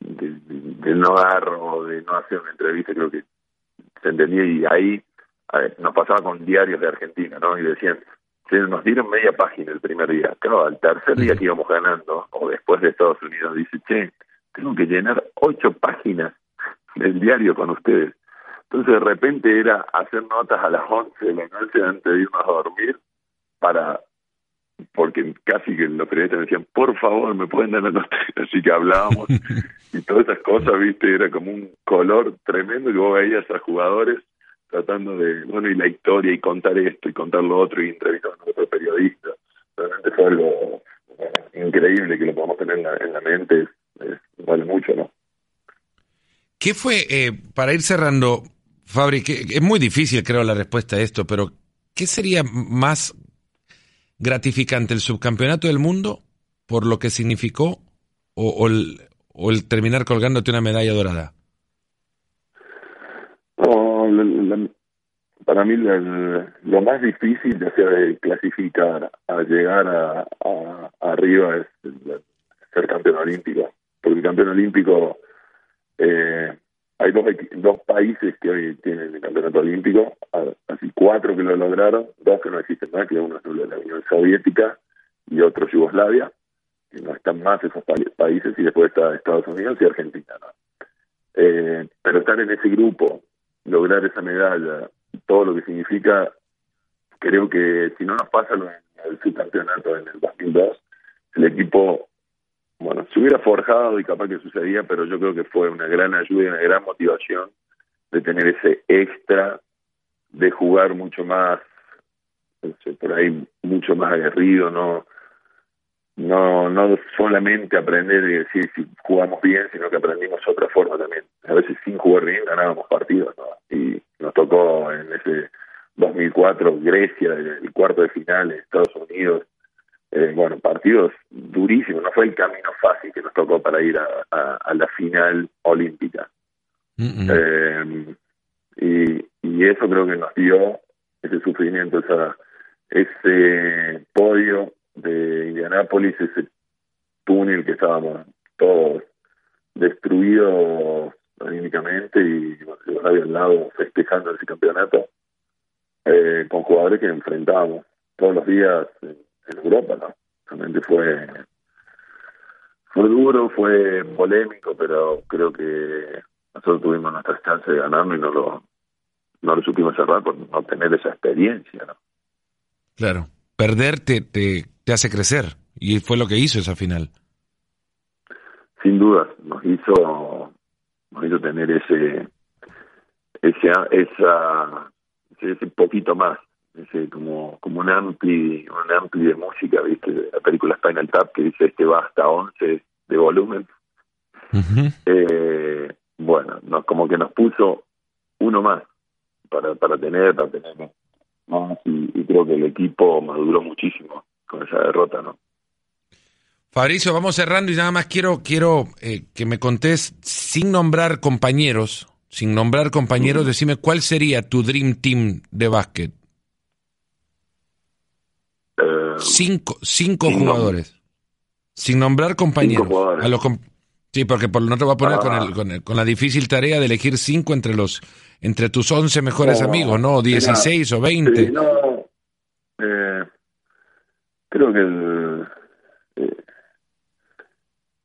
Speaker 2: de, no dar o de no hacer una entrevista, creo que se entendía y ahí nos pasaba con diarios de Argentina, ¿no? Y decían, se nos dieron media página el primer día. Claro, al tercer día que íbamos ganando, o después de Estados Unidos, dice, che, tengo que llenar ocho páginas del diario con ustedes. Entonces de repente era hacer notas a las once de la noche antes de irnos a dormir para porque casi que los periodistas me decían, por favor, me pueden dar la nota, así que hablábamos y todas esas cosas, viste, era como un color tremendo que vos veías a jugadores tratando de, bueno, y la historia y contar esto y contar lo otro y entrevistar a otro periodista. Realmente fue algo increíble que lo podamos tener en la, mente, vale mucho, ¿no?
Speaker 1: ¿Qué fue, eh, para ir cerrando, Fabri, que es muy difícil creo la respuesta a esto, pero ¿qué sería más gratificante, el subcampeonato del mundo por lo que significó o, el, o el terminar colgándote una medalla dorada?
Speaker 2: Para mí lo más difícil de clasificar a llegar a, arriba es ser campeón olímpico porque el campeón olímpico eh, hay dos, dos países que hoy tienen el campeonato olímpico así cuatro que lo lograron dos que no existen más que uno es de la Unión Soviética y otro Yugoslavia que no están más esos países, y después está Estados Unidos y Argentina. Eh, pero estar en ese grupo, lograr esa medalla, todo lo que significa, creo que si no nos pasa en el subcampeonato en el 2002, el equipo, bueno, se hubiera forjado y capaz que sucedía, pero yo creo que fue una gran ayuda y una gran motivación de tener ese extra, de jugar mucho más, por ahí mucho más aguerrido, no no no solamente aprender y decir si jugamos bien, sino que aprendimos otra forma también. A veces sin jugar bien ganábamos partidos, ¿no? Y nos tocó en ese 2004 Grecia, el cuarto de final, Estados Unidos, eh, bueno, partidos durísimos, no fue el camino fácil que nos tocó para ir a, la final olímpica. Eh, y, y eso creo que nos dio ese sufrimiento, esa, ese podio de Indianápolis, ese túnel que estábamos todos destruidos anímicamente y bueno, al lado festejando ese campeonato eh, con jugadores que enfrentábamos todos los días en, Europa, ¿no? Realmente fue fue duro, fue polémico, pero creo que nosotros tuvimos nuestras chances de ganarlo y no lo no lo supimos cerrar por no tener esa experiencia, ¿no?
Speaker 1: Claro, perder te, te, te hace crecer. Y fue lo que hizo esa final.
Speaker 2: Sin duda, nos hizo nos hizo tener ese ese esa ese poquito más ese como como un ampli un ampli de música viste la película Spinal Tap que dice este va hasta 11 de volumen eh, bueno nos como que nos puso uno más para para tener para tener más y, creo que el equipo maduró muchísimo con esa derrota no
Speaker 1: Fabricio, vamos cerrando y nada más quiero quiero eh, que me contés sin nombrar compañeros sin nombrar compañeros, decime cuál sería tu Dream Team de básquet. Eh, cinco cinco jugadores. Sin nombrar compañeros. A los sí, porque por, no te voy a poner con, el, ah. con, la difícil tarea de elegir cinco entre los entre tus once mejores amigos, ¿no? Dieciséis o veinte.
Speaker 2: no, eh, creo que el, eh,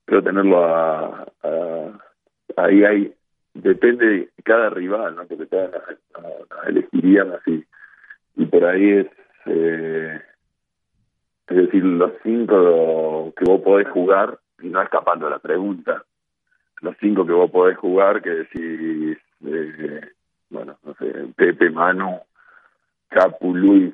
Speaker 2: creo tenerlo a, a, ahí hay depende de cada rival, ¿no? Porque todas las, elegirían así. Y por ahí es, eh, es decir, los cinco que vos podés jugar, y no escapando de la pregunta, los cinco que vos podés jugar, que decís, eh, bueno, no sé, Pepe, Manu, Capu, Luis,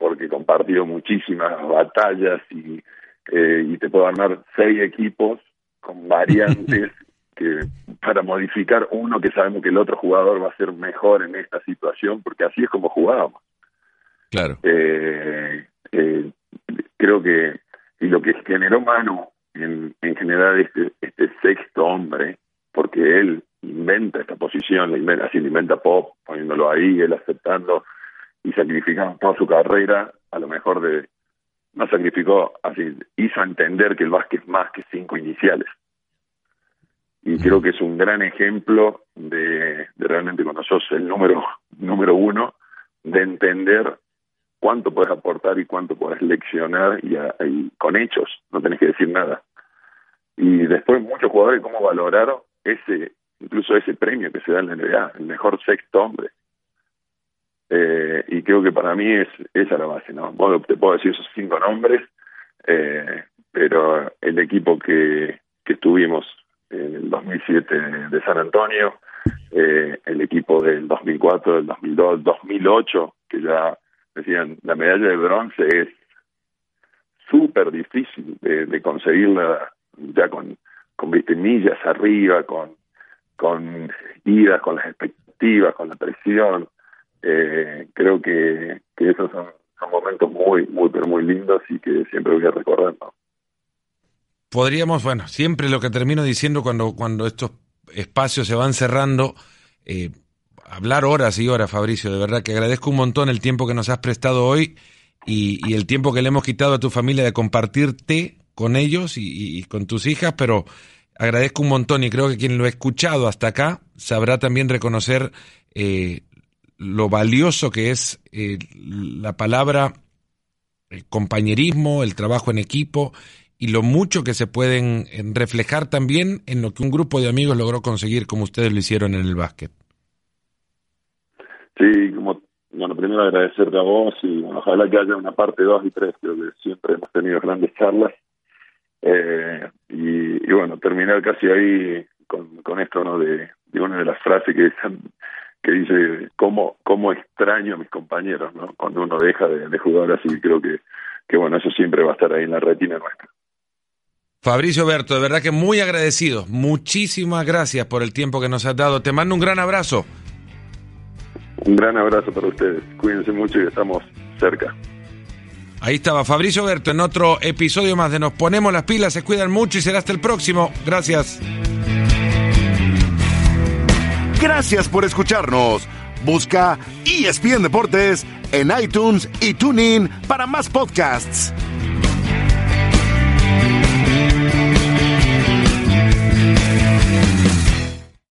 Speaker 2: porque compartido muchísimas batallas y, eh, y te puedo armar seis equipos con variantes que para modificar uno que sabemos que el otro jugador va a ser mejor en esta situación, porque así es como jugábamos.
Speaker 1: Claro.
Speaker 2: Eh, eh, creo que, y lo que generó Manu en, en general este, este sexto hombre, porque él inventa esta posición, inventa, así inventa Pop, poniéndolo ahí, él aceptando y sacrificando toda su carrera, a lo mejor de, no sacrificó, así, hizo entender que el básquet es más que cinco iniciales y creo que es un gran ejemplo de, realmente cuando sos el número número uno de entender cuánto puedes aportar y cuánto puedes leccionar y, con hechos, no tenés que decir nada. Y después muchos jugadores cómo valoraron ese, incluso ese premio que se da en la NBA, el mejor sexto hombre. Eh, y creo que para mí es esa la base, ¿no? te puedo decir esos cinco nombres, eh, pero el equipo que, que estuvimos en el 2007 de San Antonio, eh, el equipo del 2004, del 2002, 2008, que ya decían, la medalla de bronce es súper difícil de, conseguirla ya con, con millas arriba, con, con idas, con las expectativas, con la presión. Eh, creo que, que esos son, momentos muy, muy, pero muy lindos y que siempre voy a recordar.
Speaker 1: podríamos, bueno, siempre lo que termino diciendo cuando, cuando estos espacios se van cerrando, eh, hablar horas y horas, Fabricio, de verdad que agradezco un montón el tiempo que nos has prestado hoy y, el tiempo que le hemos quitado a tu familia de compartirte con ellos y, con tus hijas, pero agradezco un montón y creo que quien lo ha escuchado hasta acá sabrá también reconocer eh, lo valioso que es eh, la palabra compañerismo, el trabajo en equipo y lo mucho que se pueden eh, reflejar también en lo que un grupo de amigos logró conseguir como ustedes lo hicieron en el básquet.
Speaker 2: Sí, como bueno, primero agradecerte a vos y ojalá que haya una parte 2 y 3, creo que siempre hemos tenido grandes charlas. Eh, y, bueno, terminar casi ahí con, con esto, ¿no? De una de las frases que, que dice, ¿cómo, cómo extraño a mis compañeros, ¿no? Cuando uno deja de, de jugar así, creo que, que bueno, eso siempre va a estar ahí en la retina nuestra.
Speaker 1: Fabricio Berto, de verdad que muy agradecido. Muchísimas gracias por el tiempo que nos has dado. Te mando un gran abrazo.
Speaker 2: Un gran abrazo para ustedes. Cuídense mucho y estamos cerca.
Speaker 1: Ahí estaba Fabricio Berto en otro episodio más de Nos Ponemos las Pilas. Se cuidan mucho y será hasta el próximo. Gracias.
Speaker 3: Gracias por escucharnos. Busca ESPN Deportes en iTunes y TuneIn para más podcasts.